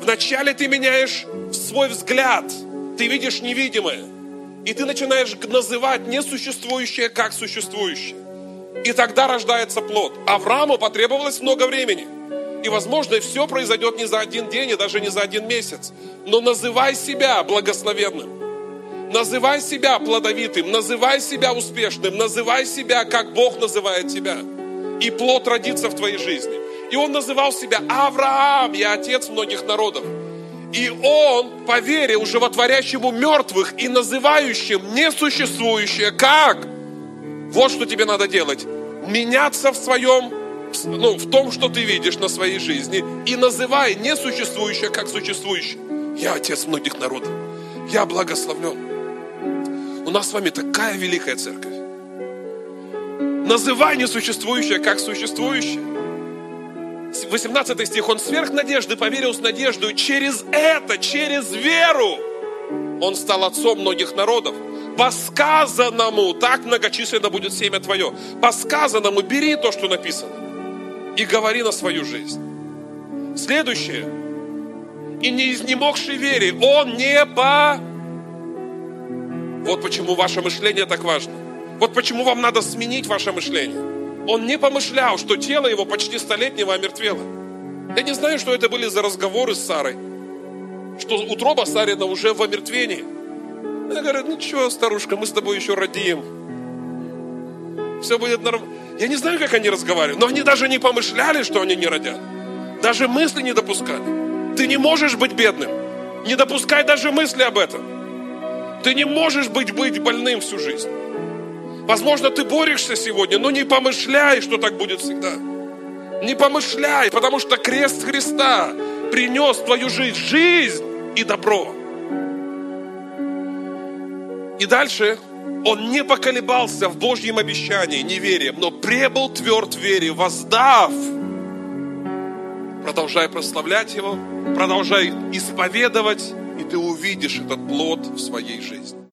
Вначале ты меняешь свой взгляд, ты видишь невидимое. И ты начинаешь называть несуществующее как существующее. И тогда рождается плод. Аврааму потребовалось много времени. И, возможно, все произойдет не за один день и даже не за один месяц. Но называй себя благословенным. Называй себя плодовитым, называй себя успешным, называй себя, как Бог называет тебя. И плод родится в твоей жизни. И он называл себя Авраам, я отец многих народов. И он, по вере уже животворящему мертвых и называющим несуществующее, как? Вот что тебе надо делать. Меняться в своем, ну, в том, что ты видишь на своей жизни, и называй несуществующее как существующее. Я отец многих народов. Я благословлен. У нас с вами такая великая церковь. Называй несуществующее как существующее. 18 стих, он сверх надежды поверил с надеждой, через это, через веру, он стал отцом многих народов. По сказанному, так многочисленно будет семя твое. По сказанному бери то, что написано, и говори на свою жизнь. Следующее. И не изнемогший вере, он не по... Вот почему ваше мышление так важно. Вот почему вам надо сменить ваше мышление. Он не помышлял, что тело его почти столетнего омертвело. Я не знаю, что это были за разговоры с Сарой. Что утроба Сарина уже в омертвении. Она говорит, ну что, старушка, мы с тобой еще родим. все будет нормально. Я не знаю, как они разговаривали, но они даже не помышляли, что они не родят. Даже мысли не допускали. Ты не можешь быть бедным. Не допускай даже мысли об этом. Ты не можешь быть, быть больным всю жизнь. Возможно, ты борешься сегодня, но не помышляй, что так будет всегда. Не помышляй, потому что крест Христа принес в твою жизнь жизнь и добро. И дальше он не поколебался в Божьем обещании неверием, но пребыл тверд в вере, воздав. Продолжай прославлять Его, продолжай исповедовать, и ты увидишь этот плод в своей жизни.